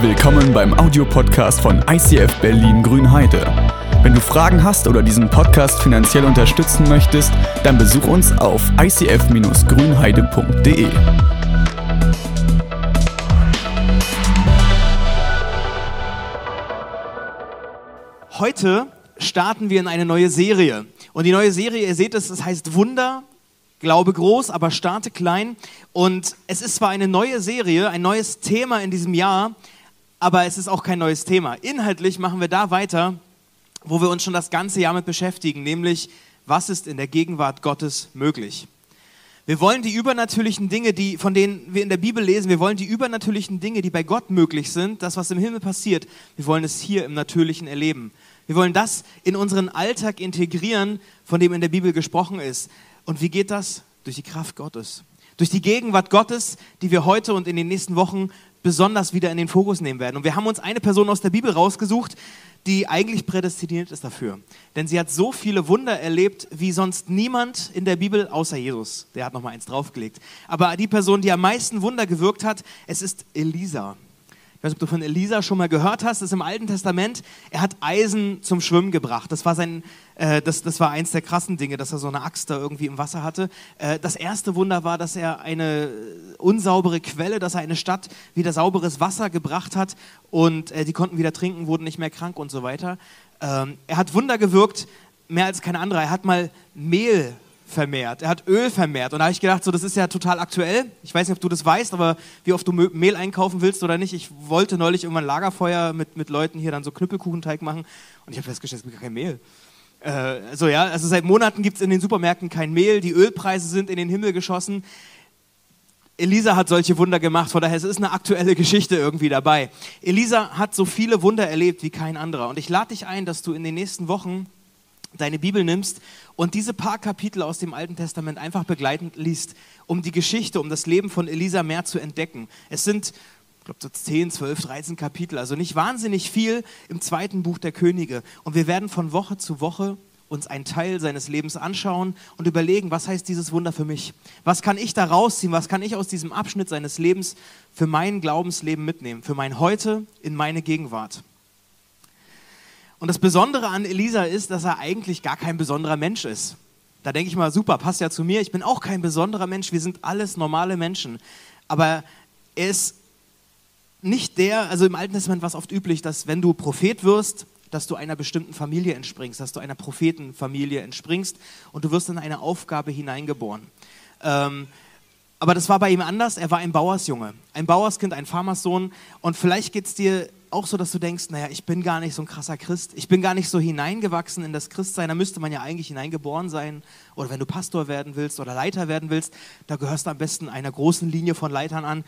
Willkommen beim Audiopodcast von ICF Berlin Grünheide. Wenn du Fragen hast oder diesen Podcast finanziell unterstützen möchtest, dann besuch uns auf icf-grünheide.de. Heute starten wir in eine neue Serie. Und die neue Serie, ihr seht es, es heißt Wunder, Glaube groß, aber starte klein. Und es ist zwar eine neue Serie, ein neues Thema in diesem Jahr, aber es ist auch kein neues Thema. Inhaltlich machen wir da weiter, wo wir uns schon das ganze Jahr mit beschäftigen, nämlich was ist in der Gegenwart Gottes möglich. Wir wollen die übernatürlichen Dinge, die, von denen wir in der Bibel lesen, wir wollen die übernatürlichen Dinge, die bei Gott möglich sind, das, was im Himmel passiert, wir wollen es hier im Natürlichen erleben. Wir wollen das in unseren Alltag integrieren, von dem in der Bibel gesprochen ist. Und wie geht das? Durch die Kraft Gottes. Durch die Gegenwart Gottes, die wir heute und in den nächsten Wochen besonders wieder in den Fokus nehmen werden. Und wir haben uns eine Person aus der Bibel rausgesucht, die eigentlich prädestiniert ist dafür. Denn sie hat so viele Wunder erlebt wie sonst niemand in der Bibel außer Jesus. Der hat noch mal eins draufgelegt. Aber die Person, die am meisten Wunder gewirkt hat, es ist Elisa. Ich weiß nicht, ob du von Elisa schon mal gehört hast, ist im Alten Testament. Er hat Eisen zum Schwimmen gebracht. Das war, sein, äh, das, das war eins der krassen Dinge, dass er so eine Axt da irgendwie im Wasser hatte. Äh, das erste Wunder war, dass er eine unsaubere Quelle, dass er eine Stadt wieder sauberes Wasser gebracht hat und äh, die konnten wieder trinken, wurden nicht mehr krank und so weiter. Ähm, er hat Wunder gewirkt, mehr als keine andere. Er hat mal Mehl vermehrt, er hat Öl vermehrt. Und da habe ich gedacht, so, das ist ja total aktuell. Ich weiß nicht, ob du das weißt, aber wie oft du Mehl einkaufen willst oder nicht. Ich wollte neulich irgendwann Lagerfeuer mit, mit Leuten hier dann so Knüppelkuchenteig machen und ich habe festgestellt, es gibt gar kein Mehl. Äh, so ja, also seit Monaten gibt es in den Supermärkten kein Mehl, die Ölpreise sind in den Himmel geschossen. Elisa hat solche Wunder gemacht, von daher es ist eine aktuelle Geschichte irgendwie dabei. Elisa hat so viele Wunder erlebt wie kein anderer. Und ich lade dich ein, dass du in den nächsten Wochen deine Bibel nimmst und diese paar Kapitel aus dem Alten Testament einfach begleitend liest, um die Geschichte, um das Leben von Elisa mehr zu entdecken. Es sind, ich glaube, so 10, 12, 13 Kapitel, also nicht wahnsinnig viel im zweiten Buch der Könige. Und wir werden von Woche zu Woche uns einen Teil seines Lebens anschauen und überlegen, was heißt dieses Wunder für mich? Was kann ich da rausziehen? Was kann ich aus diesem Abschnitt seines Lebens für mein Glaubensleben mitnehmen? Für mein Heute in meine Gegenwart? Und das Besondere an Elisa ist, dass er eigentlich gar kein besonderer Mensch ist. Da denke ich mal, super, passt ja zu mir. Ich bin auch kein besonderer Mensch. Wir sind alles normale Menschen. Aber er ist nicht der, also im Alten Testament war es oft üblich, dass wenn du Prophet wirst, dass du einer bestimmten Familie entspringst, dass du einer Prophetenfamilie entspringst und du wirst in eine Aufgabe hineingeboren. Ähm, aber das war bei ihm anders. Er war ein Bauersjunge, ein Bauerskind, ein Farmerssohn. Und vielleicht geht es dir auch so, dass du denkst, naja, ich bin gar nicht so ein krasser Christ. Ich bin gar nicht so hineingewachsen in das Christsein. Da müsste man ja eigentlich hineingeboren sein. Oder wenn du Pastor werden willst oder Leiter werden willst, da gehörst du am besten einer großen Linie von Leitern an.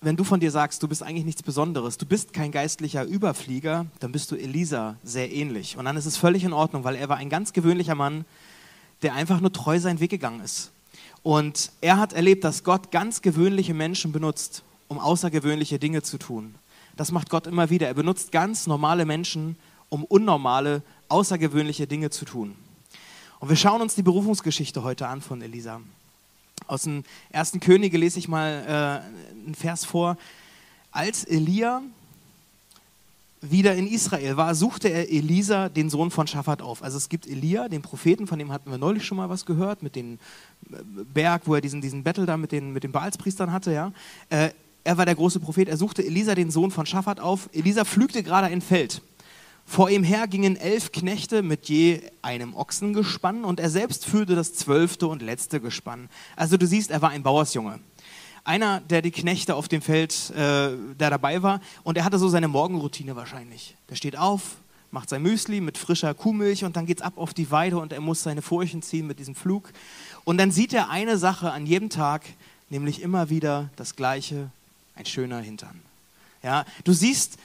Wenn du von dir sagst, du bist eigentlich nichts Besonderes, du bist kein geistlicher Überflieger, dann bist du Elisa sehr ähnlich. Und dann ist es völlig in Ordnung, weil er war ein ganz gewöhnlicher Mann, der einfach nur treu seinen Weg gegangen ist. Und er hat erlebt, dass Gott ganz gewöhnliche Menschen benutzt, um außergewöhnliche Dinge zu tun. Das macht Gott immer wieder. Er benutzt ganz normale Menschen, um unnormale, außergewöhnliche Dinge zu tun. Und wir schauen uns die Berufungsgeschichte heute an von Elisa. Aus dem ersten Könige lese ich mal äh, einen Vers vor. Als Elia wieder in Israel war, suchte er Elisa, den Sohn von Schafat, auf. Also es gibt Elia, den Propheten, von dem hatten wir neulich schon mal was gehört, mit dem Berg, wo er diesen, diesen Battle da mit den, mit den Baalspriestern hatte. Ja. Äh, er war der große Prophet, er suchte Elisa, den Sohn von Schafat, auf. Elisa pflügte gerade ein Feld. Vor ihm her gingen elf Knechte mit je einem Ochsengespann und er selbst führte das zwölfte und letzte Gespann. Also du siehst, er war ein Bauersjunge. Einer, der die Knechte auf dem Feld, äh, der dabei war und er hatte so seine Morgenroutine wahrscheinlich. Der steht auf, macht sein Müsli mit frischer Kuhmilch und dann geht's ab auf die Weide und er muss seine Furchen ziehen mit diesem Flug. Und dann sieht er eine Sache an jedem Tag, nämlich immer wieder das Gleiche ein schöner Hintern. Ja, du siehst,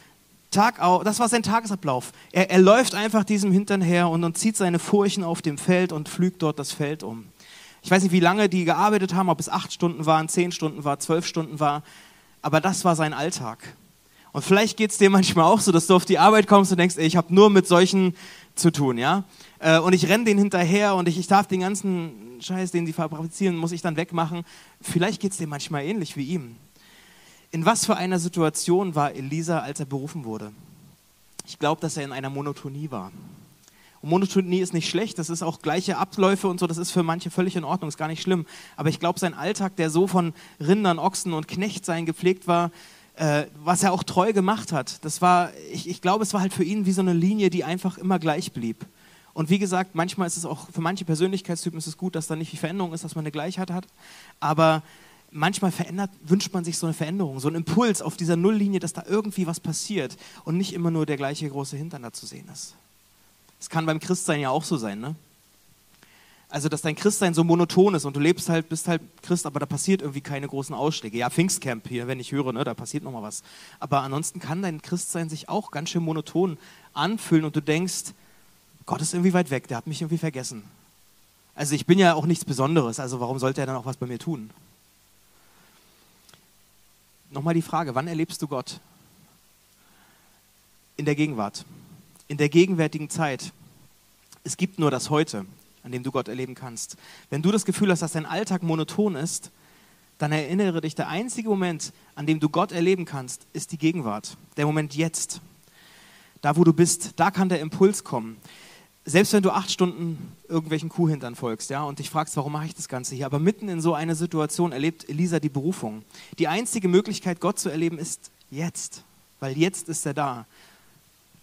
Tag, das war sein Tagesablauf. Er, er läuft einfach diesem Hintern her und, und zieht seine Furchen auf dem Feld und pflügt dort das Feld um. Ich weiß nicht, wie lange die gearbeitet haben, ob es acht Stunden waren, zehn Stunden war, zwölf Stunden war, aber das war sein Alltag. Und vielleicht geht es dir manchmal auch so, dass du auf die Arbeit kommst und denkst, ey, ich habe nur mit solchen zu tun, ja. Äh, und ich renne denen hinterher und ich, ich darf den ganzen Scheiß, den sie fabrizieren, muss ich dann wegmachen. Vielleicht geht es dir manchmal ähnlich wie ihm. In was für einer Situation war Elisa, als er berufen wurde? Ich glaube, dass er in einer Monotonie war. Und Monotonie ist nicht schlecht, das ist auch gleiche Abläufe und so, das ist für manche völlig in Ordnung, ist gar nicht schlimm. Aber ich glaube, sein Alltag, der so von Rindern, Ochsen und Knechtsein gepflegt war, äh, was er auch treu gemacht hat, das war, ich, ich glaube, es war halt für ihn wie so eine Linie, die einfach immer gleich blieb. Und wie gesagt, manchmal ist es auch für manche Persönlichkeitstypen ist es gut, dass da nicht viel Veränderung ist, dass man eine Gleichheit hat. Aber manchmal verändert, wünscht man sich so eine Veränderung, so einen Impuls auf dieser Nulllinie, dass da irgendwie was passiert und nicht immer nur der gleiche große Hintern da zu sehen ist. Das kann beim Christsein ja auch so sein, ne? Also, dass dein Christsein so monoton ist und du lebst halt, bist halt Christ, aber da passiert irgendwie keine großen Ausschläge. Ja, Pfingstcamp hier, wenn ich höre, ne, da passiert nochmal was. Aber ansonsten kann dein Christsein sich auch ganz schön monoton anfühlen und du denkst, Gott ist irgendwie weit weg, der hat mich irgendwie vergessen. Also ich bin ja auch nichts Besonderes, also warum sollte er dann auch was bei mir tun? Nochmal die Frage, wann erlebst du Gott? In der Gegenwart, in der gegenwärtigen Zeit. Es gibt nur das Heute, an dem du Gott erleben kannst. Wenn du das Gefühl hast, dass dein Alltag monoton ist, dann erinnere dich, der einzige Moment, an dem du Gott erleben kannst, ist die Gegenwart. Der Moment jetzt. Da, wo du bist, da kann der Impuls kommen selbst wenn du acht Stunden irgendwelchen Kuhhintern folgst, ja, und dich fragst, warum mache ich das Ganze hier, aber mitten in so einer Situation erlebt Elisa die Berufung. Die einzige Möglichkeit, Gott zu erleben, ist jetzt, weil jetzt ist er da.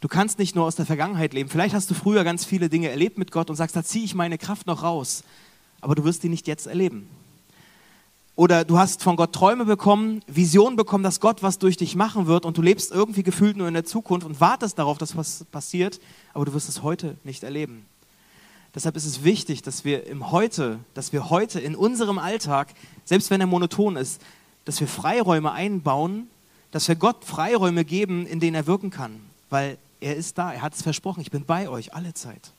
Du kannst nicht nur aus der Vergangenheit leben. Vielleicht hast du früher ganz viele Dinge erlebt mit Gott und sagst, da ziehe ich meine Kraft noch raus, aber du wirst die nicht jetzt erleben. Oder du hast von Gott Träume bekommen, Visionen bekommen, dass Gott was durch dich machen wird und du lebst irgendwie gefühlt nur in der Zukunft und wartest darauf, dass was passiert, aber du wirst es heute nicht erleben. Deshalb ist es wichtig, dass wir im Heute, dass wir heute in unserem Alltag, selbst wenn er monoton ist, dass wir Freiräume einbauen, dass wir Gott Freiräume geben, in denen er wirken kann, weil er ist da, er hat es versprochen, ich bin bei euch alle Zeit.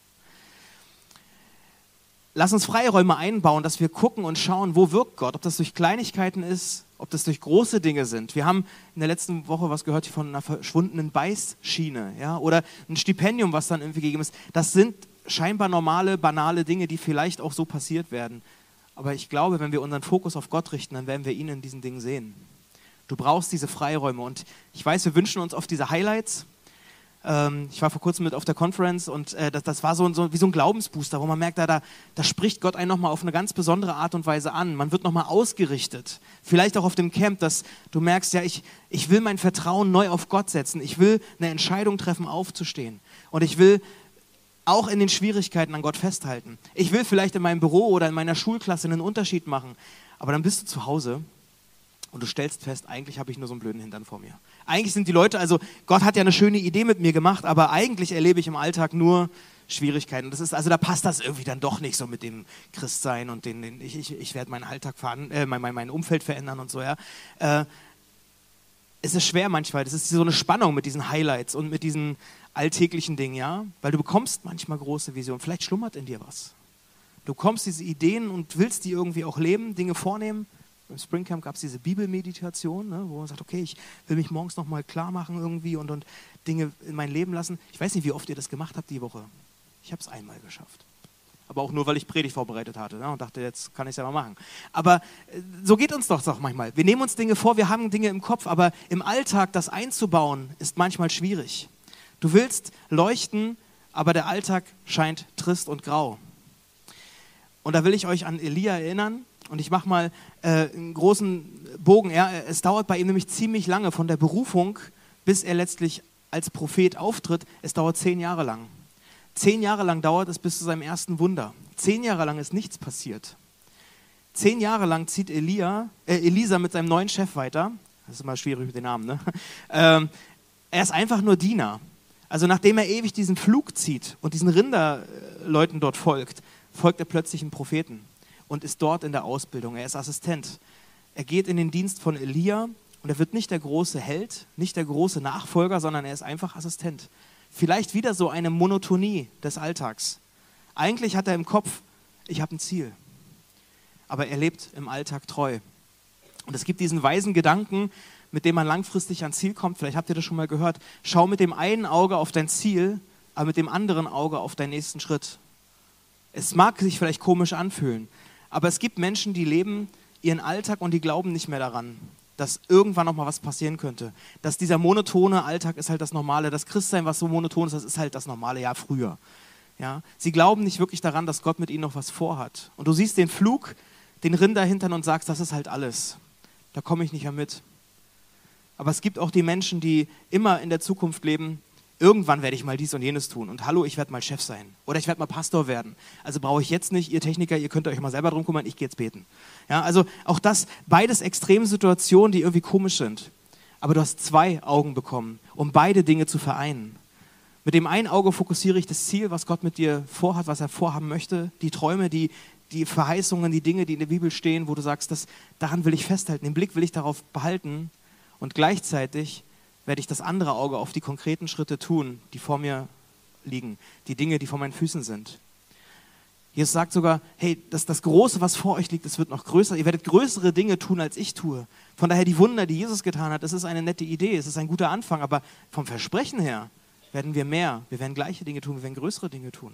Lass uns Freiräume einbauen, dass wir gucken und schauen, wo wirkt Gott, ob das durch Kleinigkeiten ist, ob das durch große Dinge sind. Wir haben in der letzten Woche was gehört von einer verschwundenen Beißschiene ja, oder ein Stipendium, was dann irgendwie gegeben ist. Das sind scheinbar normale, banale Dinge, die vielleicht auch so passiert werden. Aber ich glaube, wenn wir unseren Fokus auf Gott richten, dann werden wir ihn in diesen Dingen sehen. Du brauchst diese Freiräume. Und ich weiß, wir wünschen uns oft diese Highlights, ähm, ich war vor kurzem mit auf der Conference und äh, das, das, war so, so, wie so ein Glaubensbooster, wo man merkt, da, da, da spricht Gott einen nochmal auf eine ganz besondere Art und Weise an. Man wird nochmal ausgerichtet. Vielleicht auch auf dem Camp, dass du merkst, ja, ich, ich will mein Vertrauen neu auf Gott setzen. Ich will eine Entscheidung treffen, aufzustehen. Und ich will auch in den Schwierigkeiten an Gott festhalten. Ich will vielleicht in meinem Büro oder in meiner Schulklasse einen Unterschied machen. Aber dann bist du zu Hause und du stellst fest, eigentlich habe ich nur so einen blöden Hintern vor mir. Eigentlich sind die Leute, also Gott hat ja eine schöne Idee mit mir gemacht, aber eigentlich erlebe ich im Alltag nur Schwierigkeiten. Das ist, also da passt das irgendwie dann doch nicht so mit dem Christsein und den, den ich, ich, ich werde meinen Alltag fahren, äh, mein, mein, mein Umfeld verändern und so, ja. Äh, es ist schwer manchmal, das ist so eine Spannung mit diesen Highlights und mit diesen alltäglichen Dingen, ja, weil du bekommst manchmal große Visionen, vielleicht schlummert in dir was. Du bekommst diese Ideen und willst die irgendwie auch leben, Dinge vornehmen, im Springcamp gab es diese Bibelmeditation, ne, wo man sagt, okay, ich will mich morgens nochmal klar machen irgendwie und, und Dinge in mein Leben lassen. Ich weiß nicht, wie oft ihr das gemacht habt die Woche. Ich habe es einmal geschafft. Aber auch nur, weil ich Predigt vorbereitet hatte ne, und dachte, jetzt kann ich es ja mal machen. Aber äh, so geht uns doch, doch manchmal. Wir nehmen uns Dinge vor, wir haben Dinge im Kopf, aber im Alltag das einzubauen, ist manchmal schwierig. Du willst leuchten, aber der Alltag scheint trist und grau. Und da will ich euch an Elia erinnern, und ich mache mal äh, einen großen Bogen. Ja. Es dauert bei ihm nämlich ziemlich lange von der Berufung, bis er letztlich als Prophet auftritt. Es dauert zehn Jahre lang. Zehn Jahre lang dauert es bis zu seinem ersten Wunder. Zehn Jahre lang ist nichts passiert. Zehn Jahre lang zieht Elia, äh, Elisa mit seinem neuen Chef weiter. Das ist immer schwierig mit den Namen. Ne? Ähm, er ist einfach nur Diener. Also nachdem er ewig diesen Flug zieht und diesen Rinderleuten dort folgt, folgt er plötzlich einem Propheten und ist dort in der Ausbildung. Er ist Assistent. Er geht in den Dienst von Elia und er wird nicht der große Held, nicht der große Nachfolger, sondern er ist einfach Assistent. Vielleicht wieder so eine Monotonie des Alltags. Eigentlich hat er im Kopf, ich habe ein Ziel. Aber er lebt im Alltag treu. Und es gibt diesen weisen Gedanken, mit dem man langfristig ans Ziel kommt. Vielleicht habt ihr das schon mal gehört. Schau mit dem einen Auge auf dein Ziel, aber mit dem anderen Auge auf deinen nächsten Schritt. Es mag sich vielleicht komisch anfühlen, aber es gibt Menschen, die leben ihren Alltag und die glauben nicht mehr daran. dass irgendwann noch mal was passieren könnte. Dass dieser monotone Alltag ist halt das Normale. Das Christsein, was so monoton ist, das ist halt das normale Jahr früher. Ja? Sie glauben nicht wirklich daran, dass Gott mit ihnen noch was vorhat. Und du siehst den Flug, den Rinder hintern und sagst, das ist halt alles. Da komme ich nicht mehr mit. Aber es gibt auch die Menschen, die immer in der Zukunft leben, irgendwann werde ich mal dies und jenes tun. Und hallo, ich werde mal Chef sein. Oder ich werde mal Pastor werden. Also brauche ich jetzt nicht, ihr Techniker, ihr könnt euch mal selber drum kümmern, ich gehe jetzt beten. Ja, also auch das, beides extreme Situationen, die irgendwie komisch sind. Aber du hast zwei Augen bekommen, um beide Dinge zu vereinen. Mit dem einen Auge fokussiere ich das Ziel, was Gott mit dir vorhat, was er vorhaben möchte, die Träume, die, die Verheißungen, die Dinge, die in der Bibel stehen, wo du sagst, das, daran will ich festhalten, den Blick will ich darauf behalten und gleichzeitig werde ich das andere Auge auf die konkreten Schritte tun, die vor mir liegen, die Dinge, die vor meinen Füßen sind. Jesus sagt sogar, hey, das, das Große, was vor euch liegt, es wird noch größer. Ihr werdet größere Dinge tun, als ich tue. Von daher die Wunder, die Jesus getan hat, das ist eine nette Idee, es ist ein guter Anfang, aber vom Versprechen her werden wir mehr. Wir werden gleiche Dinge tun, wir werden größere Dinge tun.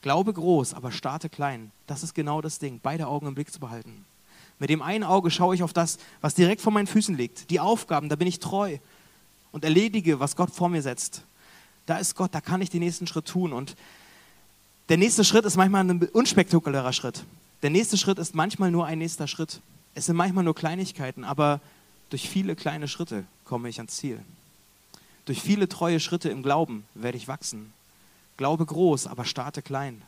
Glaube groß, aber starte klein. Das ist genau das Ding, beide Augen im Blick zu behalten. Mit dem einen Auge schaue ich auf das, was direkt vor meinen Füßen liegt. Die Aufgaben, da bin ich treu und erledige, was Gott vor mir setzt. Da ist Gott, da kann ich den nächsten Schritt tun. Und der nächste Schritt ist manchmal ein unspektakulärer Schritt. Der nächste Schritt ist manchmal nur ein nächster Schritt. Es sind manchmal nur Kleinigkeiten, aber durch viele kleine Schritte komme ich ans Ziel. Durch viele treue Schritte im Glauben werde ich wachsen. Glaube groß, aber starte klein.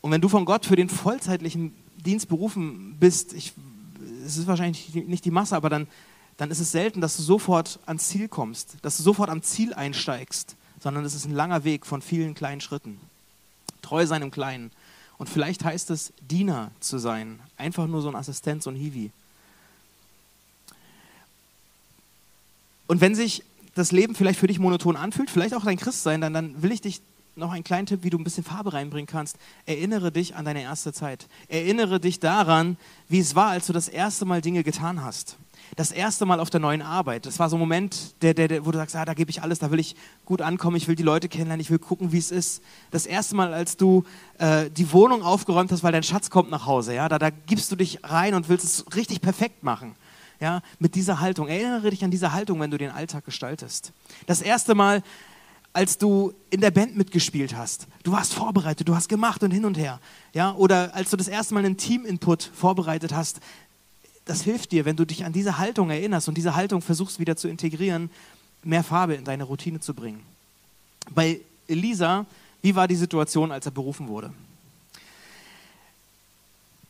Und wenn du von Gott für den vollzeitlichen Dienst berufen bist, ich, es ist wahrscheinlich nicht die Masse, aber dann, dann ist es selten, dass du sofort ans Ziel kommst, dass du sofort am Ziel einsteigst, sondern es ist ein langer Weg von vielen kleinen Schritten. Treu sein im Kleinen. Und vielleicht heißt es, Diener zu sein. Einfach nur so ein Assistent, so ein Hiwi. Und wenn sich das Leben vielleicht für dich monoton anfühlt, vielleicht auch dein Christsein, dann, dann will ich dich noch einen kleinen Tipp, wie du ein bisschen Farbe reinbringen kannst. Erinnere dich an deine erste Zeit. Erinnere dich daran, wie es war, als du das erste Mal Dinge getan hast. Das erste Mal auf der neuen Arbeit. Das war so ein Moment, der, der, der, wo du sagst, ah, da gebe ich alles, da will ich gut ankommen, ich will die Leute kennenlernen, ich will gucken, wie es ist. Das erste Mal, als du äh, die Wohnung aufgeräumt hast, weil dein Schatz kommt nach Hause. Ja? Da, da gibst du dich rein und willst es richtig perfekt machen. Ja? Mit dieser Haltung. Erinnere dich an diese Haltung, wenn du den Alltag gestaltest. Das erste Mal, als du in der Band mitgespielt hast. Du warst vorbereitet, du hast gemacht und hin und her. Ja? Oder als du das erste Mal einen Team-Input vorbereitet hast. Das hilft dir, wenn du dich an diese Haltung erinnerst und diese Haltung versuchst wieder zu integrieren, mehr Farbe in deine Routine zu bringen. Bei Elisa, wie war die Situation, als er berufen wurde?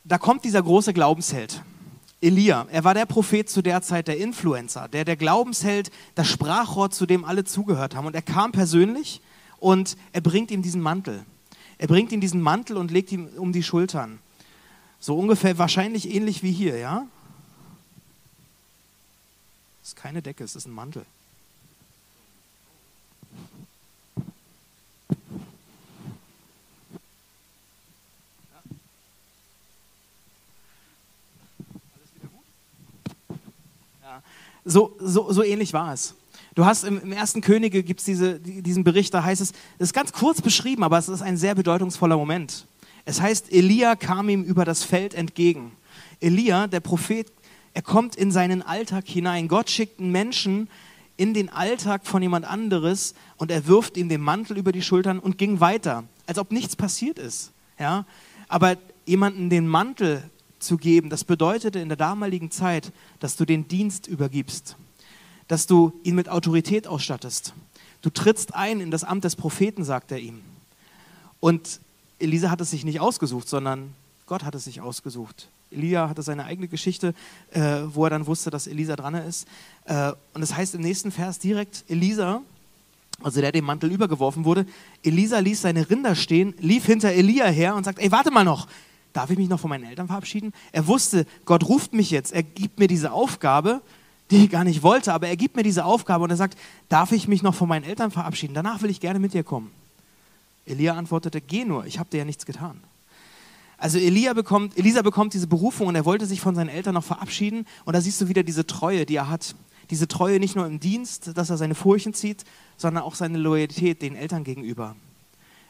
Da kommt dieser große Glaubensheld Elia. Er war der Prophet zu der Zeit, der Influencer, der der Glaubensheld, das Sprachrohr, zu dem alle zugehört haben. Und er kam persönlich und er bringt ihm diesen Mantel. Er bringt ihm diesen Mantel und legt ihm um die Schultern. So ungefähr wahrscheinlich ähnlich wie hier, ja? Das ist keine Decke, es ist ein Mantel. So, so, so ähnlich war es. Du hast im, im ersten Könige gibt es diese, diesen Bericht, da heißt es, es ist ganz kurz beschrieben, aber es ist ein sehr bedeutungsvoller Moment. Es heißt, Elia kam ihm über das Feld entgegen. Elia, der Prophet, er kommt in seinen Alltag hinein. Gott schickt einen Menschen in den Alltag von jemand anderes und er wirft ihm den Mantel über die Schultern und ging weiter, als ob nichts passiert ist. Ja? Aber jemanden den Mantel zu geben, das bedeutete in der damaligen Zeit, dass du den Dienst übergibst, dass du ihn mit Autorität ausstattest. Du trittst ein in das Amt des Propheten, sagt er ihm. Und Elisa hat es sich nicht ausgesucht, sondern Gott hat es sich ausgesucht. Elia hatte seine eigene Geschichte, äh, wo er dann wusste, dass Elisa dran ist. Äh, und es das heißt im nächsten Vers direkt, Elisa, also der dem Mantel übergeworfen wurde, Elisa ließ seine Rinder stehen, lief hinter Elia her und sagt, ey, warte mal noch, darf ich mich noch von meinen Eltern verabschieden? Er wusste, Gott ruft mich jetzt, er gibt mir diese Aufgabe, die ich gar nicht wollte, aber er gibt mir diese Aufgabe und er sagt, darf ich mich noch von meinen Eltern verabschieden? Danach will ich gerne mit dir kommen. Elia antwortete, geh nur, ich habe dir ja nichts getan. Also Elia bekommt, Elisa bekommt diese Berufung und er wollte sich von seinen Eltern noch verabschieden und da siehst du wieder diese Treue, die er hat. Diese Treue nicht nur im Dienst, dass er seine Furchen zieht, sondern auch seine Loyalität den Eltern gegenüber.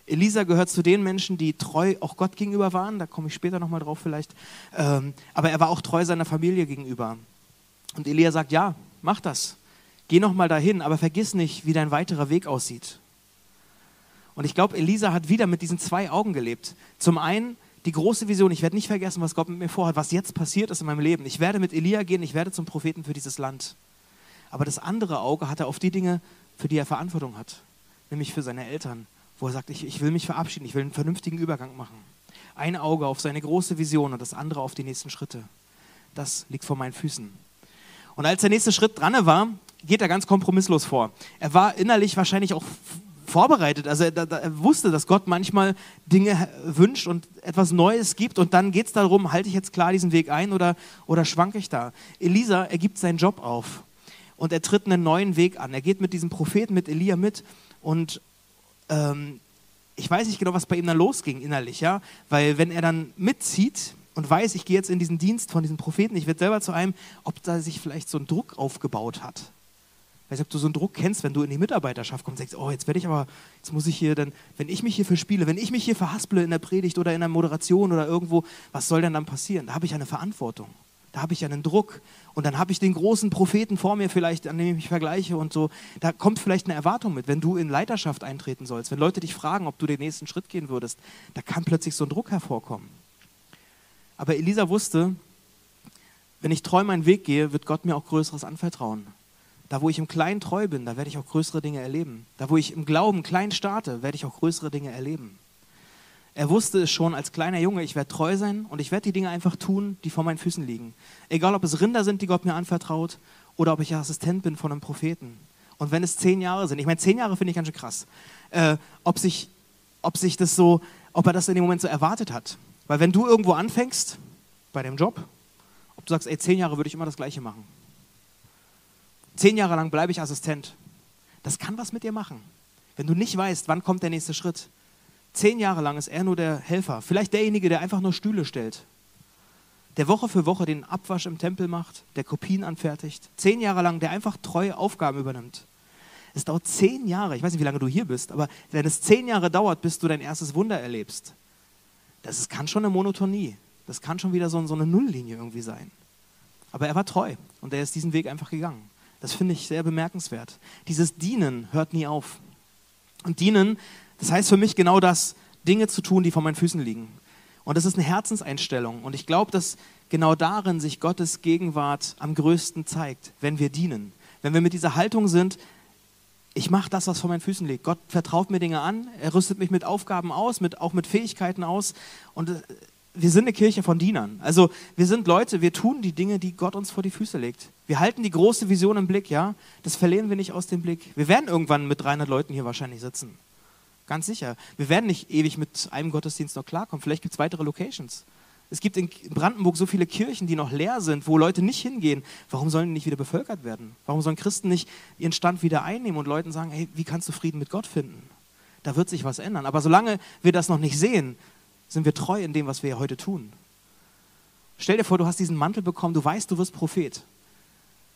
Elisa gehört zu den Menschen, die treu auch Gott gegenüber waren. Da komme ich später nochmal drauf vielleicht. Ähm, aber er war auch treu seiner Familie gegenüber. Und Elia sagt, ja, mach das. Geh nochmal dahin, aber vergiss nicht, wie dein weiterer Weg aussieht. Und ich glaube, Elisa hat wieder mit diesen zwei Augen gelebt. Zum einen die große Vision, ich werde nicht vergessen, was Gott mit mir vorhat, was jetzt passiert ist in meinem Leben. Ich werde mit Elia gehen, ich werde zum Propheten für dieses Land. Aber das andere Auge hat er auf die Dinge, für die er Verantwortung hat, nämlich für seine Eltern, wo er sagt, ich, ich will mich verabschieden, ich will einen vernünftigen Übergang machen. Ein Auge auf seine große Vision und das andere auf die nächsten Schritte. Das liegt vor meinen Füßen. Und als der nächste Schritt dran war, geht er ganz kompromisslos vor. Er war innerlich wahrscheinlich auch vorbereitet. Also er, er, wusste, dass Gott manchmal Dinge wünscht und etwas Neues gibt und dann geht es darum, halte ich jetzt klar diesen Weg ein oder, oder schwanke ich da. Elisa, er gibt seinen Job auf und er tritt einen neuen Weg an. Er geht mit diesem Propheten, mit Elia mit und ähm, ich weiß nicht genau, was bei ihm dann losging innerlich, ja, weil wenn er dann mitzieht und weiß, ich gehe jetzt in diesen Dienst von diesem Propheten, ich werde selber zu einem, ob da sich vielleicht so ein Druck aufgebaut hat. Ich weiß nicht, ob du so einen Druck kennst, wenn du in die Mitarbeiterschaft kommst und sagst, oh, jetzt werde ich aber, jetzt muss ich hier dann, wenn ich mich hier verspiele, wenn ich mich hier verhasple in der Predigt oder in der Moderation oder irgendwo, was soll denn dann passieren? Da habe ich eine Verantwortung. Da habe ich einen Druck. Und dann habe ich den großen Propheten vor mir vielleicht, an dem ich mich vergleiche und so. Da kommt vielleicht eine Erwartung mit, wenn du in Leiterschaft eintreten sollst, wenn Leute dich fragen, ob du den nächsten Schritt gehen würdest, da kann plötzlich so ein Druck hervorkommen. Aber Elisa wusste, wenn ich treu meinen Weg gehe, wird Gott mir auch Größeres anvertrauen. Da, wo ich im Kleinen treu bin, da werde ich auch größere Dinge erleben. Da, wo ich im Glauben klein starte, werde ich auch größere Dinge erleben. Er wusste es schon als kleiner Junge, ich werde treu sein und ich werde die Dinge einfach tun, die vor meinen Füßen liegen. Egal, ob es Rinder sind, die Gott mir anvertraut, oder ob ich Assistent bin von einem Propheten. Und wenn es zehn Jahre sind, ich meine, zehn Jahre finde ich ganz schön krass, äh, ob, sich, ob sich das so, ob er das in dem Moment so erwartet hat. Weil wenn du irgendwo anfängst, bei dem Job, ob du sagst, ey, zehn Jahre würde ich immer das Gleiche machen. Zehn Jahre lang bleibe ich Assistent. Das kann was mit dir machen. Wenn du nicht weißt, wann kommt der nächste Schritt, Zehn Jahre lang ist er nur der Helfer, vielleicht derjenige, der einfach nur Stühle stellt, der Woche für Woche den Abwasch im Tempel macht, der Kopien anfertigt. Zehn Jahre lang, der einfach treue Aufgaben übernimmt. Es dauert zehn Jahre, ich weiß nicht, wie lange du hier bist, aber wenn es zehn Jahre dauert, bis du dein erstes Wunder erlebst, das ist, kann schon eine Monotonie. Das kann schon wieder so, so eine Nulllinie irgendwie sein. Aber er war treu und er ist diesen Weg einfach gegangen. Das finde ich sehr bemerkenswert. Dieses Dienen hört nie auf. Und Dienen das heißt für mich genau das, Dinge zu tun, die vor meinen Füßen liegen. Und das ist eine Herzenseinstellung. Und ich glaube, dass genau darin sich Gottes Gegenwart am größten zeigt, wenn wir dienen. Wenn wir mit dieser Haltung sind, ich mache das, was vor meinen Füßen liegt. Gott vertraut mir Dinge an, er rüstet mich mit Aufgaben aus, mit, auch mit Fähigkeiten aus. Und äh, wir sind eine Kirche von Dienern. Also wir sind Leute, wir tun die Dinge, die Gott uns vor die Füße legt. Wir halten die große Vision im Blick, ja. Das verlieren wir nicht aus dem Blick. Wir werden irgendwann mit 300 Leuten hier wahrscheinlich sitzen. Ganz sicher. Wir werden nicht ewig mit einem Gottesdienst noch klarkommen. Vielleicht gibt es weitere Locations. Es gibt in Brandenburg so viele Kirchen, die noch leer sind, wo Leute nicht hingehen. Warum sollen die nicht wieder bevölkert werden? Warum sollen Christen nicht ihren Stand wieder einnehmen und Leuten sagen, hey, wie kannst du Frieden mit Gott finden? Da wird sich was ändern. Aber solange wir das noch nicht sehen, sind wir treu in dem, was wir heute tun. Stell dir vor, du hast diesen Mantel bekommen, du weißt, du wirst Prophet.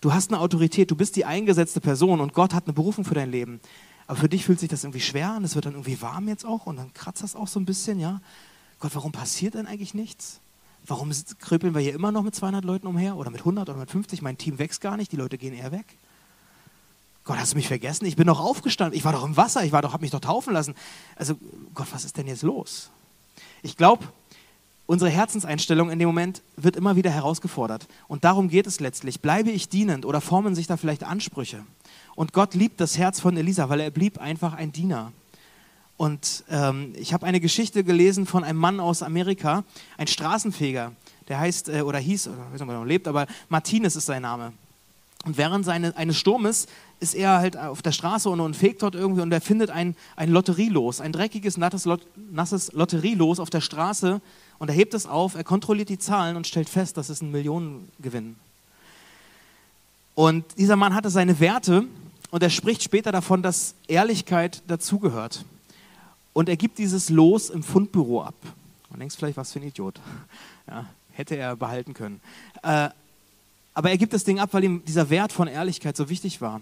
Du hast eine Autorität, du bist die eingesetzte Person und Gott hat eine Berufung für dein Leben. Aber für dich fühlt sich das irgendwie schwer an, es wird dann irgendwie warm jetzt auch und dann kratzt das auch so ein bisschen, ja. Gott, warum passiert denn eigentlich nichts? Warum kröpeln wir hier immer noch mit 200 Leuten umher oder mit 100 oder mit 50? Mein Team wächst gar nicht, die Leute gehen eher weg. Gott, hast du mich vergessen? Ich bin doch aufgestanden, ich war doch im Wasser, ich habe mich doch taufen lassen. Also Gott, was ist denn jetzt los? Ich glaube, unsere Herzenseinstellung in dem Moment wird immer wieder herausgefordert. Und darum geht es letztlich. Bleibe ich dienend oder formen sich da vielleicht Ansprüche? Und Gott liebt das Herz von Elisa, weil er blieb einfach ein Diener. Und ähm, ich habe eine Geschichte gelesen von einem Mann aus Amerika, ein Straßenfeger, der heißt äh, oder hieß, oder weiß nicht, ob er noch lebt, aber Martinez ist sein Name. Und während seine, eines Sturmes ist er halt auf der Straße und, und fegt dort irgendwie und er findet ein, ein Lotterielos, ein dreckiges, nasses, Lot, nasses Lotterielos auf der Straße und er hebt es auf, er kontrolliert die Zahlen und stellt fest, das ist ein Millionengewinn. Und dieser Mann hatte seine Werte und er spricht später davon, dass Ehrlichkeit dazugehört. Und er gibt dieses Los im Fundbüro ab. Man denkt vielleicht, was für ein Idiot. Ja, hätte er behalten können. Äh, aber er gibt das Ding ab, weil ihm dieser Wert von Ehrlichkeit so wichtig war.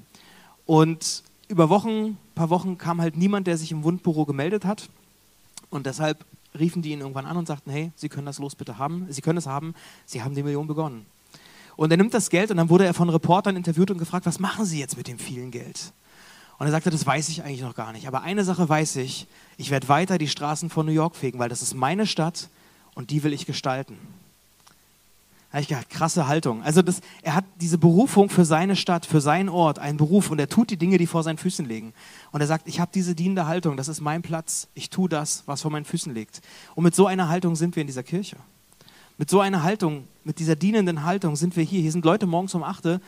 Und über Wochen, paar Wochen kam halt niemand, der sich im Fundbüro gemeldet hat. Und deshalb riefen die ihn irgendwann an und sagten, hey, Sie können das Los bitte haben, Sie können es haben, Sie haben die Million begonnen. Und er nimmt das Geld und dann wurde er von Reportern interviewt und gefragt, was machen Sie jetzt mit dem vielen Geld? Und er sagte, das weiß ich eigentlich noch gar nicht. Aber eine Sache weiß ich, ich werde weiter die Straßen von New York fegen, weil das ist meine Stadt und die will ich gestalten. Da habe ich gedacht, krasse Haltung. Also das, er hat diese Berufung für seine Stadt, für seinen Ort, einen Beruf und er tut die Dinge, die vor seinen Füßen liegen. Und er sagt, ich habe diese dienende Haltung, das ist mein Platz, ich tue das, was vor meinen Füßen liegt. Und mit so einer Haltung sind wir in dieser Kirche. Mit so einer Haltung, mit dieser dienenden Haltung sind wir hier. Hier sind Leute morgens um 8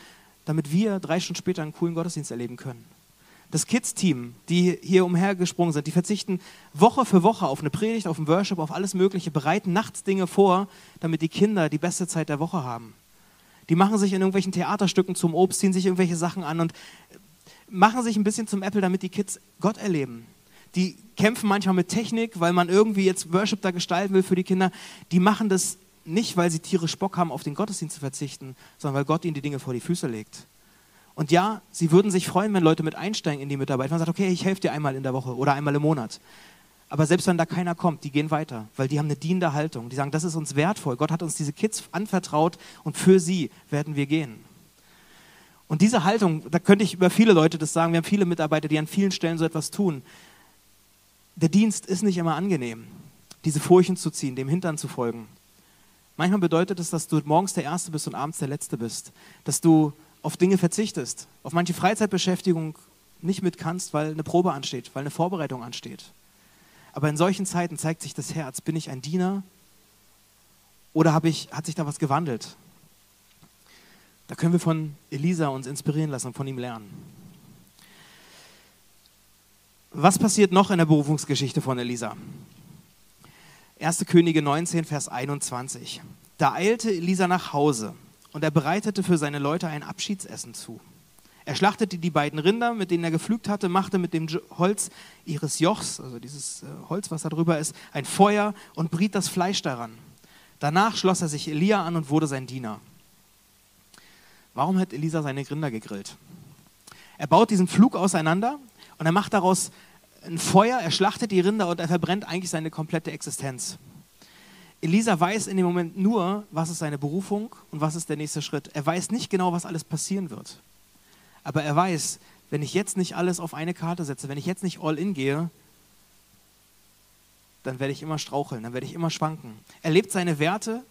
damit wir drei Stunden später einen coolen Gottesdienst erleben können. Das Kids-Team, die hier umhergesprungen sind, die verzichten Woche für Woche auf eine Predigt, auf einen Worship, auf alles Mögliche, bereiten nachts Dinge vor, damit die Kinder die beste Zeit der Woche haben. Die machen sich in irgendwelchen Theaterstücken zum Obst, ziehen sich irgendwelche Sachen an und machen sich ein bisschen zum Apple, damit die Kids Gott erleben. Die kämpfen manchmal mit Technik, weil man irgendwie jetzt Worship da gestalten will für die Kinder. Die machen das nicht, weil sie tierisch Bock haben, auf den Gottesdienst zu verzichten, sondern weil Gott ihnen die Dinge vor die Füße legt. Und ja, sie würden sich freuen, wenn Leute mit einsteigen in die Mitarbeit. Man sagt, okay, ich helfe dir einmal in der Woche oder einmal im Monat. Aber selbst wenn da keiner kommt, die gehen weiter, weil die haben eine dienende Haltung. Die sagen, das ist uns wertvoll. Gott hat uns diese Kids anvertraut und für sie werden wir gehen. Und diese Haltung, da könnte ich über viele Leute das sagen, wir haben viele Mitarbeiter, die an vielen Stellen so etwas tun. Der Dienst ist nicht immer angenehm, diese Furchen zu ziehen, dem Hintern zu folgen. Manchmal bedeutet es, dass du morgens der Erste bist und abends der Letzte bist. Dass du auf Dinge verzichtest, auf manche Freizeitbeschäftigung nicht mit kannst, weil eine Probe ansteht, weil eine Vorbereitung ansteht. Aber in solchen Zeiten zeigt sich das Herz. Bin ich ein Diener oder ich, hat sich da was gewandelt? Da können wir von Elisa uns inspirieren lassen und von ihm lernen. Was passiert noch in der Berufungsgeschichte von Elisa? 1. Könige 19, Vers 21. Da eilte Elisa nach Hause und er bereitete für seine Leute ein Abschiedsessen zu. Er schlachtete die beiden Rinder, mit denen er gepflügt hatte, machte mit dem Holz ihres Jochs, also dieses äh, Holz, was da drüber ist, ein Feuer und briet das Fleisch daran. Danach schloss er sich Elia an und wurde sein Diener. Warum hat Elisa seine Rinder gegrillt? Er baut diesen Flug auseinander und er macht daraus ein Feuer, er schlachtet die Rinder und er verbrennt eigentlich seine komplette Existenz. Elisa weiß in dem Moment nur, was ist seine Berufung und was ist der nächste Schritt. Er weiß nicht genau, was alles passieren wird. Aber er weiß, wenn ich jetzt nicht alles auf eine Karte setze, wenn ich jetzt nicht all in gehe, dann werde ich immer straucheln, dann werde ich immer schwanken. Er lebt seine Werte,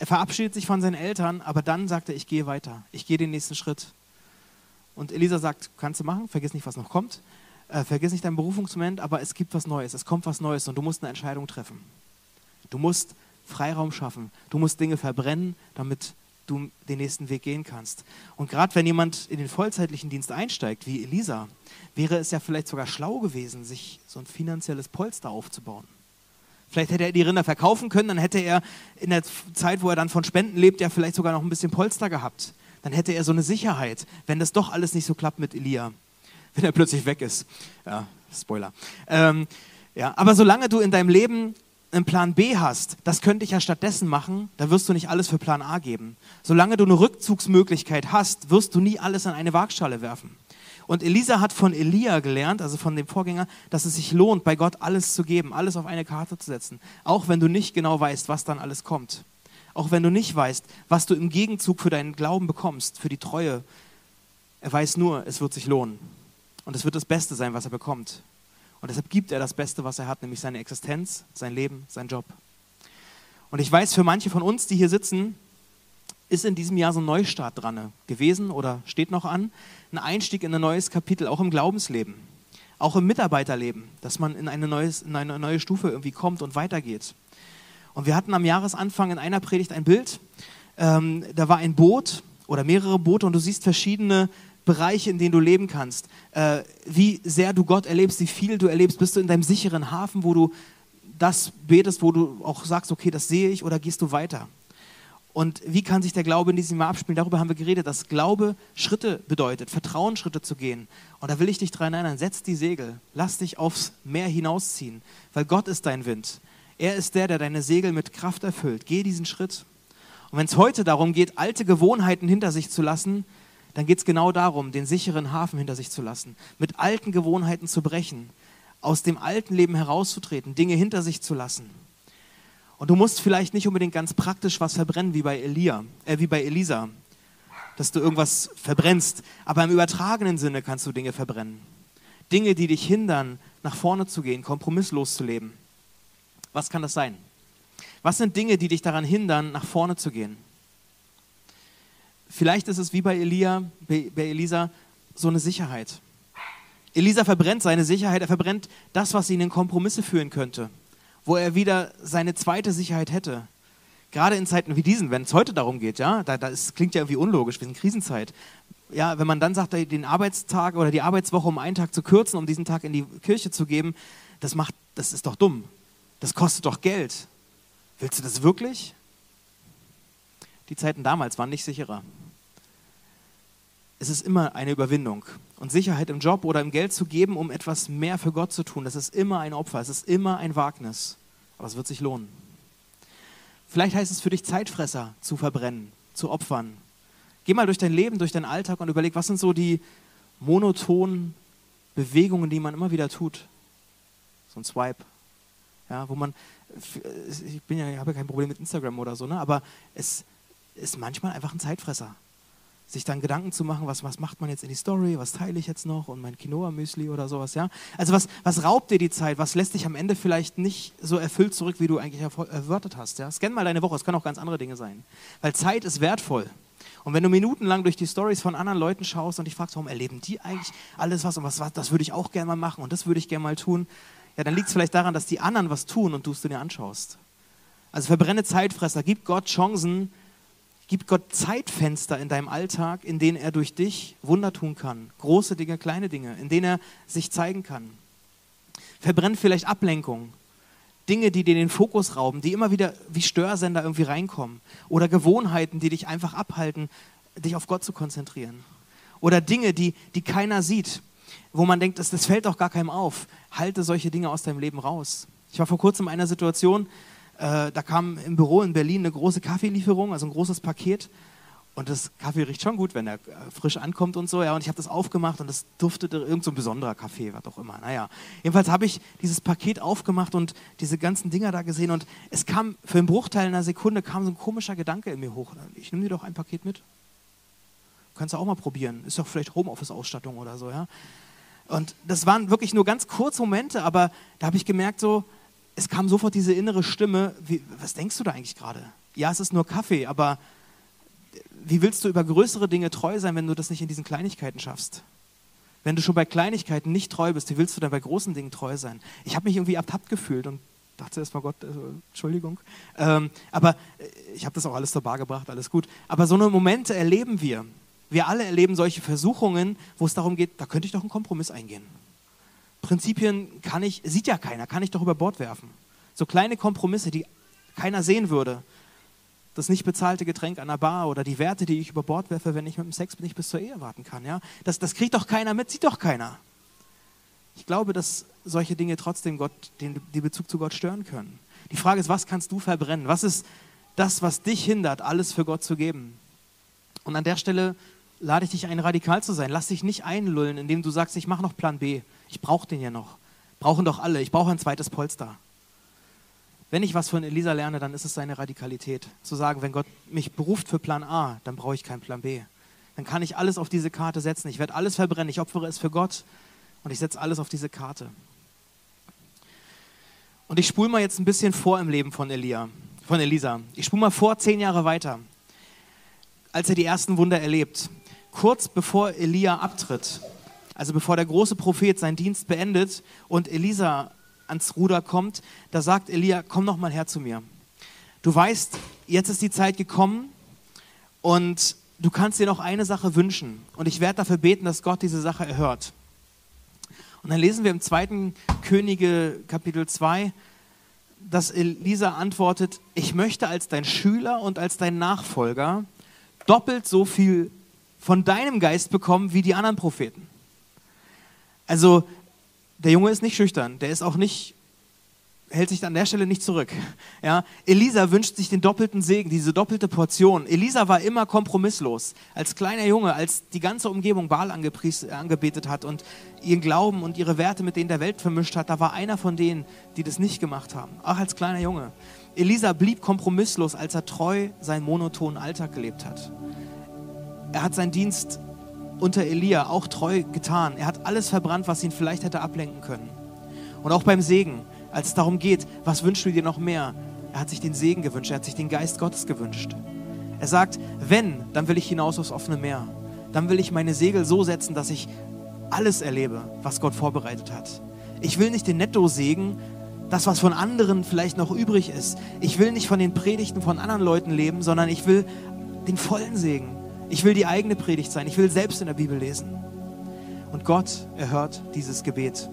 er verabschiedet sich von seinen Eltern, aber dann sagt er, ich gehe weiter, ich gehe den nächsten Schritt. Und Elisa sagt, kannst du machen, vergiss nicht, was noch kommt. Äh, vergiss nicht deinen Berufungsmoment, aber es gibt was Neues, es kommt was Neues und du musst eine Entscheidung treffen. Du musst Freiraum schaffen, du musst Dinge verbrennen, damit du den nächsten Weg gehen kannst. Und gerade wenn jemand in den vollzeitlichen Dienst einsteigt, wie Elisa, wäre es ja vielleicht sogar schlau gewesen, sich so ein finanzielles Polster aufzubauen. Vielleicht hätte er die Rinder verkaufen können, dann hätte er in der Zeit, wo er dann von Spenden lebt, ja vielleicht sogar noch ein bisschen Polster gehabt. Dann hätte er so eine Sicherheit, wenn das doch alles nicht so klappt mit Elia wenn er plötzlich weg ist. Ja, Spoiler. Ähm, ja, aber solange du in deinem Leben einen Plan B hast, das könnte ich ja stattdessen machen, da wirst du nicht alles für Plan A geben. Solange du eine Rückzugsmöglichkeit hast, wirst du nie alles in eine Waagschale werfen. Und Elisa hat von Elia gelernt, also von dem Vorgänger, dass es sich lohnt, bei Gott alles zu geben, alles auf eine Karte zu setzen. Auch wenn du nicht genau weißt, was dann alles kommt. Auch wenn du nicht weißt, was du im Gegenzug für deinen Glauben bekommst, für die Treue. Er weiß nur, es wird sich lohnen. Und es wird das Beste sein, was er bekommt. Und deshalb gibt er das Beste, was er hat, nämlich seine Existenz, sein Leben, sein Job. Und ich weiß, für manche von uns, die hier sitzen, ist in diesem Jahr so ein Neustart dran gewesen oder steht noch an. Ein Einstieg in ein neues Kapitel, auch im Glaubensleben, auch im Mitarbeiterleben, dass man in eine, neues, in eine neue Stufe irgendwie kommt und weitergeht. Und wir hatten am Jahresanfang in einer Predigt ein Bild. Ähm, da war ein Boot oder mehrere Boote und du siehst verschiedene Bereiche, in denen du leben kannst, äh, wie sehr du Gott erlebst, wie viel du erlebst. Bist du in deinem sicheren Hafen, wo du das betest, wo du auch sagst, okay, das sehe ich, oder gehst du weiter? Und wie kann sich der Glaube in diesem Jahr abspielen? Darüber haben wir geredet, dass Glaube Schritte bedeutet, Vertrauen Schritte zu gehen. Und da will ich dich daran erinnern, setz die Segel, lass dich aufs Meer hinausziehen, weil Gott ist dein Wind. Er ist der, der deine Segel mit Kraft erfüllt. Geh diesen Schritt. Und wenn es heute darum geht, alte Gewohnheiten hinter sich zu lassen, dann geht es genau darum, den sicheren Hafen hinter sich zu lassen, mit alten Gewohnheiten zu brechen, aus dem alten Leben herauszutreten, Dinge hinter sich zu lassen. Und du musst vielleicht nicht unbedingt ganz praktisch was verbrennen, wie bei Elia, äh, wie bei Elisa, dass du irgendwas verbrennst, aber im übertragenen Sinne kannst du Dinge verbrennen. Dinge, die dich hindern, nach vorne zu gehen, kompromisslos zu leben. Was kann das sein? Was sind Dinge, die dich daran hindern, nach vorne zu gehen? Vielleicht ist es wie bei Elia, bei Elisa so eine Sicherheit. Elisa verbrennt seine Sicherheit, er verbrennt das, was ihn in Kompromisse führen könnte, wo er wieder seine zweite Sicherheit hätte. Gerade in Zeiten wie diesen, wenn es heute darum geht, ja, da, das klingt ja irgendwie unlogisch, wir sind Krisenzeit. Ja, wenn man dann sagt, den Arbeitstag oder die Arbeitswoche um einen Tag zu kürzen, um diesen Tag in die Kirche zu geben, das macht, das ist doch dumm. Das kostet doch Geld. Willst du das wirklich? Die Zeiten damals waren nicht sicherer. Es ist immer eine Überwindung. Und Sicherheit im Job oder im Geld zu geben, um etwas mehr für Gott zu tun, das ist immer ein Opfer, es ist immer ein Wagnis. Aber es wird sich lohnen. Vielleicht heißt es für dich, Zeitfresser zu verbrennen, zu opfern. Geh mal durch dein Leben, durch deinen Alltag und überleg, was sind so die monotonen Bewegungen, die man immer wieder tut. So ein Swipe. Ja, wo man, ich bin ja, habe ja kein Problem mit Instagram oder so, ne? aber es ist manchmal einfach ein Zeitfresser. Sich dann Gedanken zu machen, was, was macht man jetzt in die Story, was teile ich jetzt noch und mein Quinoa-Müsli oder sowas, ja. Also was, was raubt dir die Zeit, was lässt dich am Ende vielleicht nicht so erfüllt zurück, wie du eigentlich erwartet hast, ja. Scan mal deine Woche, es können auch ganz andere Dinge sein. Weil Zeit ist wertvoll. Und wenn du minutenlang durch die Stories von anderen Leuten schaust und dich fragst, warum erleben die eigentlich alles was und was, was das würde ich auch gerne mal machen und das würde ich gerne mal tun, ja, dann liegt es vielleicht daran, dass die anderen was tun und du es dir anschaust. Also verbrenne Zeitfresser, gib Gott Chancen, gib Gott Zeitfenster in deinem Alltag, in denen er durch dich Wunder tun kann. Große Dinge, kleine Dinge, in denen er sich zeigen kann. Verbrenn vielleicht Ablenkung. Dinge, die dir den Fokus rauben, die immer wieder wie Störsender irgendwie reinkommen. Oder Gewohnheiten, die dich einfach abhalten, dich auf Gott zu konzentrieren. Oder Dinge, die, die keiner sieht wo man denkt, das, das fällt doch gar keinem auf. Halte solche Dinge aus deinem Leben raus. Ich war vor kurzem in einer Situation, äh, da kam im Büro in Berlin eine große Kaffeelieferung, also ein großes Paket. Und das Kaffee riecht schon gut, wenn er äh, frisch ankommt und so. Ja, und ich habe das aufgemacht und es duftete irgend so ein besonderer Kaffee, was auch immer. Naja, jedenfalls habe ich dieses Paket aufgemacht und diese ganzen Dinger da gesehen. Und es kam für einen Bruchteil einer Sekunde kam so ein komischer Gedanke in mir hoch. Ich nehme dir doch ein Paket mit. Kannst du auch mal probieren. Ist doch vielleicht Homeoffice-Ausstattung oder so, ja. Und das waren wirklich nur ganz kurze Momente, aber da habe ich gemerkt, so, es kam sofort diese innere Stimme, wie, was denkst du da eigentlich gerade? Ja, es ist nur Kaffee, aber wie willst du über größere Dinge treu sein, wenn du das nicht in diesen Kleinigkeiten schaffst? Wenn du schon bei Kleinigkeiten nicht treu bist, wie willst du dann bei großen Dingen treu sein? Ich habe mich irgendwie ertappt gefühlt und dachte erst mal Gott, also, Entschuldigung. Ähm, aber ich habe das auch alles zur Bar gebracht, alles gut. Aber so eine Momente erleben wir. Wir alle erleben solche Versuchungen, wo es darum geht, da könnte ich doch einen Kompromiss eingehen. Prinzipien kann ich, sieht ja keiner, kann ich doch über Bord werfen. So kleine Kompromisse, die keiner sehen würde. Das nicht bezahlte Getränk an der Bar oder die Werte, die ich über Bord werfe, wenn ich mit dem Sex nicht bis zur Ehe warten kann. Ja? Das, das kriegt doch keiner mit, sieht doch keiner. Ich glaube, dass solche Dinge trotzdem Gott, den, den Bezug zu Gott stören können. Die Frage ist, was kannst du verbrennen? Was ist das, was dich hindert, alles für Gott zu geben? Und an der Stelle lade ich dich ein, radikal zu sein. Lass dich nicht einlullen, indem du sagst, ich mache noch Plan B. Ich brauche den ja noch. Brauchen doch alle. Ich brauche ein zweites Polster. Wenn ich was von Elisa lerne, dann ist es seine Radikalität. Zu sagen, wenn Gott mich beruft für Plan A, dann brauche ich keinen Plan B. Dann kann ich alles auf diese Karte setzen. Ich werde alles verbrennen. Ich opfere es für Gott und ich setze alles auf diese Karte. Und ich spule mal jetzt ein bisschen vor im Leben von Elia, von Elisa. Ich spule mal vor zehn Jahre weiter, als er die ersten Wunder erlebt kurz bevor Elia abtritt, also bevor der große Prophet seinen Dienst beendet und Elisa ans Ruder kommt, da sagt Elia, komm noch mal her zu mir. Du weißt, jetzt ist die Zeit gekommen und du kannst dir noch eine Sache wünschen und ich werde dafür beten, dass Gott diese Sache erhört. Und dann lesen wir im zweiten Könige Kapitel 2, dass Elisa antwortet, ich möchte als dein Schüler und als dein Nachfolger doppelt so viel von deinem Geist bekommen wie die anderen Propheten. Also der Junge ist nicht schüchtern, der ist auch nicht hält sich an der Stelle nicht zurück. Ja, Elisa wünscht sich den doppelten Segen, diese doppelte Portion. Elisa war immer kompromisslos. Als kleiner Junge, als die ganze Umgebung Baal angebetet hat und ihren Glauben und ihre Werte mit denen der Welt vermischt hat, da war einer von denen, die das nicht gemacht haben. Auch als kleiner Junge. Elisa blieb kompromisslos, als er treu seinen monotonen Alltag gelebt hat. Er hat seinen Dienst unter Elia auch treu getan. Er hat alles verbrannt, was ihn vielleicht hätte ablenken können. Und auch beim Segen als es darum geht, was wünschst du dir noch mehr? Er hat sich den Segen gewünscht, er hat sich den Geist Gottes gewünscht. Er sagt, wenn, dann will ich hinaus aufs offene Meer. Dann will ich meine Segel so setzen, dass ich alles erlebe, was Gott vorbereitet hat. Ich will nicht den Netto-Segen, das, was von anderen vielleicht noch übrig ist. Ich will nicht von den Predigten von anderen Leuten leben, sondern ich will den vollen Segen. Ich will die eigene Predigt sein. Ich will selbst in der Bibel lesen. Und Gott erhört dieses Gebet.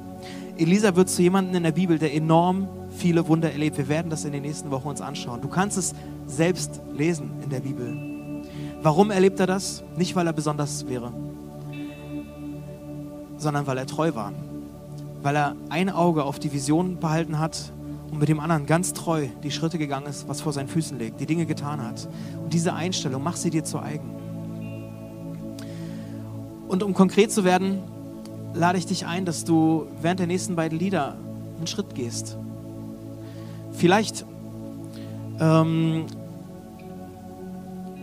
Elisa wird zu jemandem in der Bibel, der enorm viele Wunder erlebt. Wir werden das in den nächsten Wochen uns anschauen. Du kannst es selbst lesen in der Bibel. Warum erlebt er das? Nicht, weil er besonders wäre, sondern weil er treu war. Weil er ein Auge auf die Vision behalten hat und mit dem anderen ganz treu die Schritte gegangen ist, was vor seinen Füßen liegt, die Dinge getan hat. Und diese Einstellung, mach sie dir zu eigen. Und um konkret zu werden, lade ich dich ein, dass du während der nächsten beiden Lieder einen Schritt gehst. Vielleicht ähm,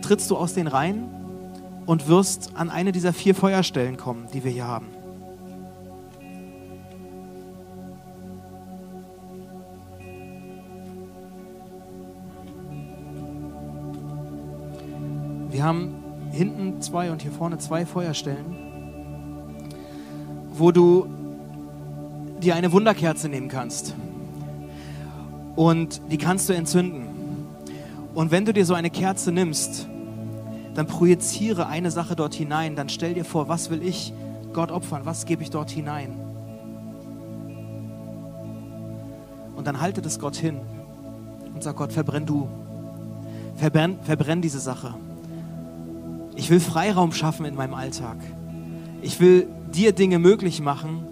trittst du aus den Reihen und wirst an eine dieser vier Feuerstellen kommen, die wir hier haben. Wir haben hinten zwei und hier vorne zwei Feuerstellen wo du dir eine Wunderkerze nehmen kannst. Und die kannst du entzünden. Und wenn du dir so eine Kerze nimmst, dann projiziere eine Sache dort hinein. Dann stell dir vor, was will ich Gott opfern? Was gebe ich dort hinein? Und dann halte das Gott hin und sag Gott, verbrenn du. Verbrenn, verbrenn diese Sache. Ich will Freiraum schaffen in meinem Alltag. Ich will dir Dinge möglich machen,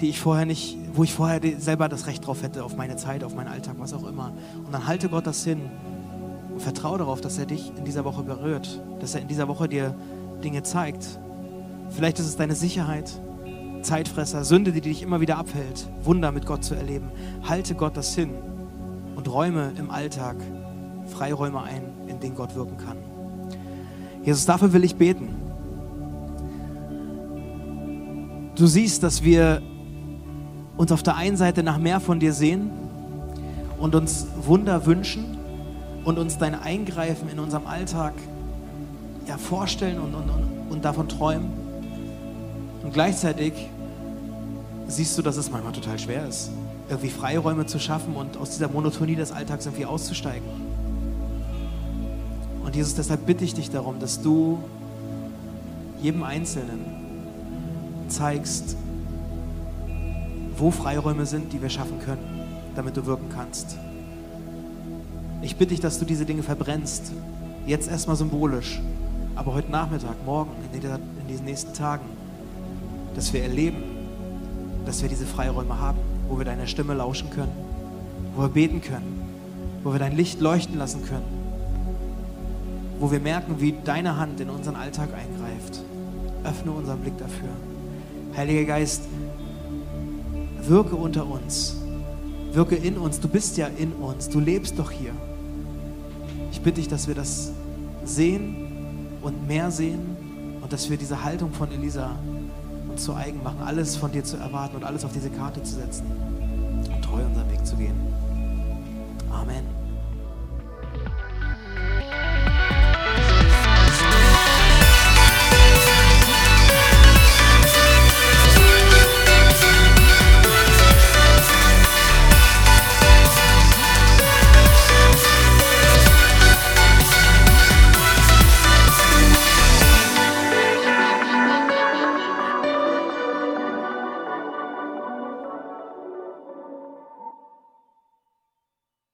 die ich vorher nicht, wo ich vorher selber das Recht drauf hätte, auf meine Zeit, auf meinen Alltag, was auch immer. Und dann halte Gott das hin und vertraue darauf, dass er dich in dieser Woche berührt, dass er in dieser Woche dir Dinge zeigt. Vielleicht ist es deine Sicherheit, Zeitfresser, Sünde, die dich immer wieder abhält, Wunder mit Gott zu erleben. Halte Gott das hin und räume im Alltag Freiräume ein, in denen Gott wirken kann. Jesus, dafür will ich beten. Du siehst, dass wir uns auf der einen Seite nach mehr von dir sehen und uns Wunder wünschen und uns dein Eingreifen in unserem Alltag ja, vorstellen und, und, und, und davon träumen. Und gleichzeitig siehst du, dass es manchmal total schwer ist, irgendwie Freiräume zu schaffen und aus dieser Monotonie des Alltags irgendwie auszusteigen. Und Jesus, deshalb bitte ich dich darum, dass du jedem Einzelnen zeigst, wo Freiräume sind, die wir schaffen können, damit du wirken kannst. Ich bitte dich, dass du diese Dinge verbrennst. Jetzt erstmal symbolisch, aber heute Nachmittag, morgen, in, diesen nächsten Tagen, dass wir erleben, dass wir diese Freiräume haben, wo wir deiner Stimme lauschen können, wo wir beten können, wo wir dein Licht leuchten lassen können, wo wir merken, wie deine Hand in unseren Alltag eingreift. Öffne unseren Blick dafür. Heiliger Geist, wirke unter uns, wirke in uns. Du bist ja in uns, du lebst doch hier. Ich bitte dich, dass wir das sehen und mehr sehen und dass wir diese Haltung von Elisa uns zu eigen machen, alles von dir zu erwarten und alles auf diese Karte zu setzen und treu unseren Weg zu gehen. Amen.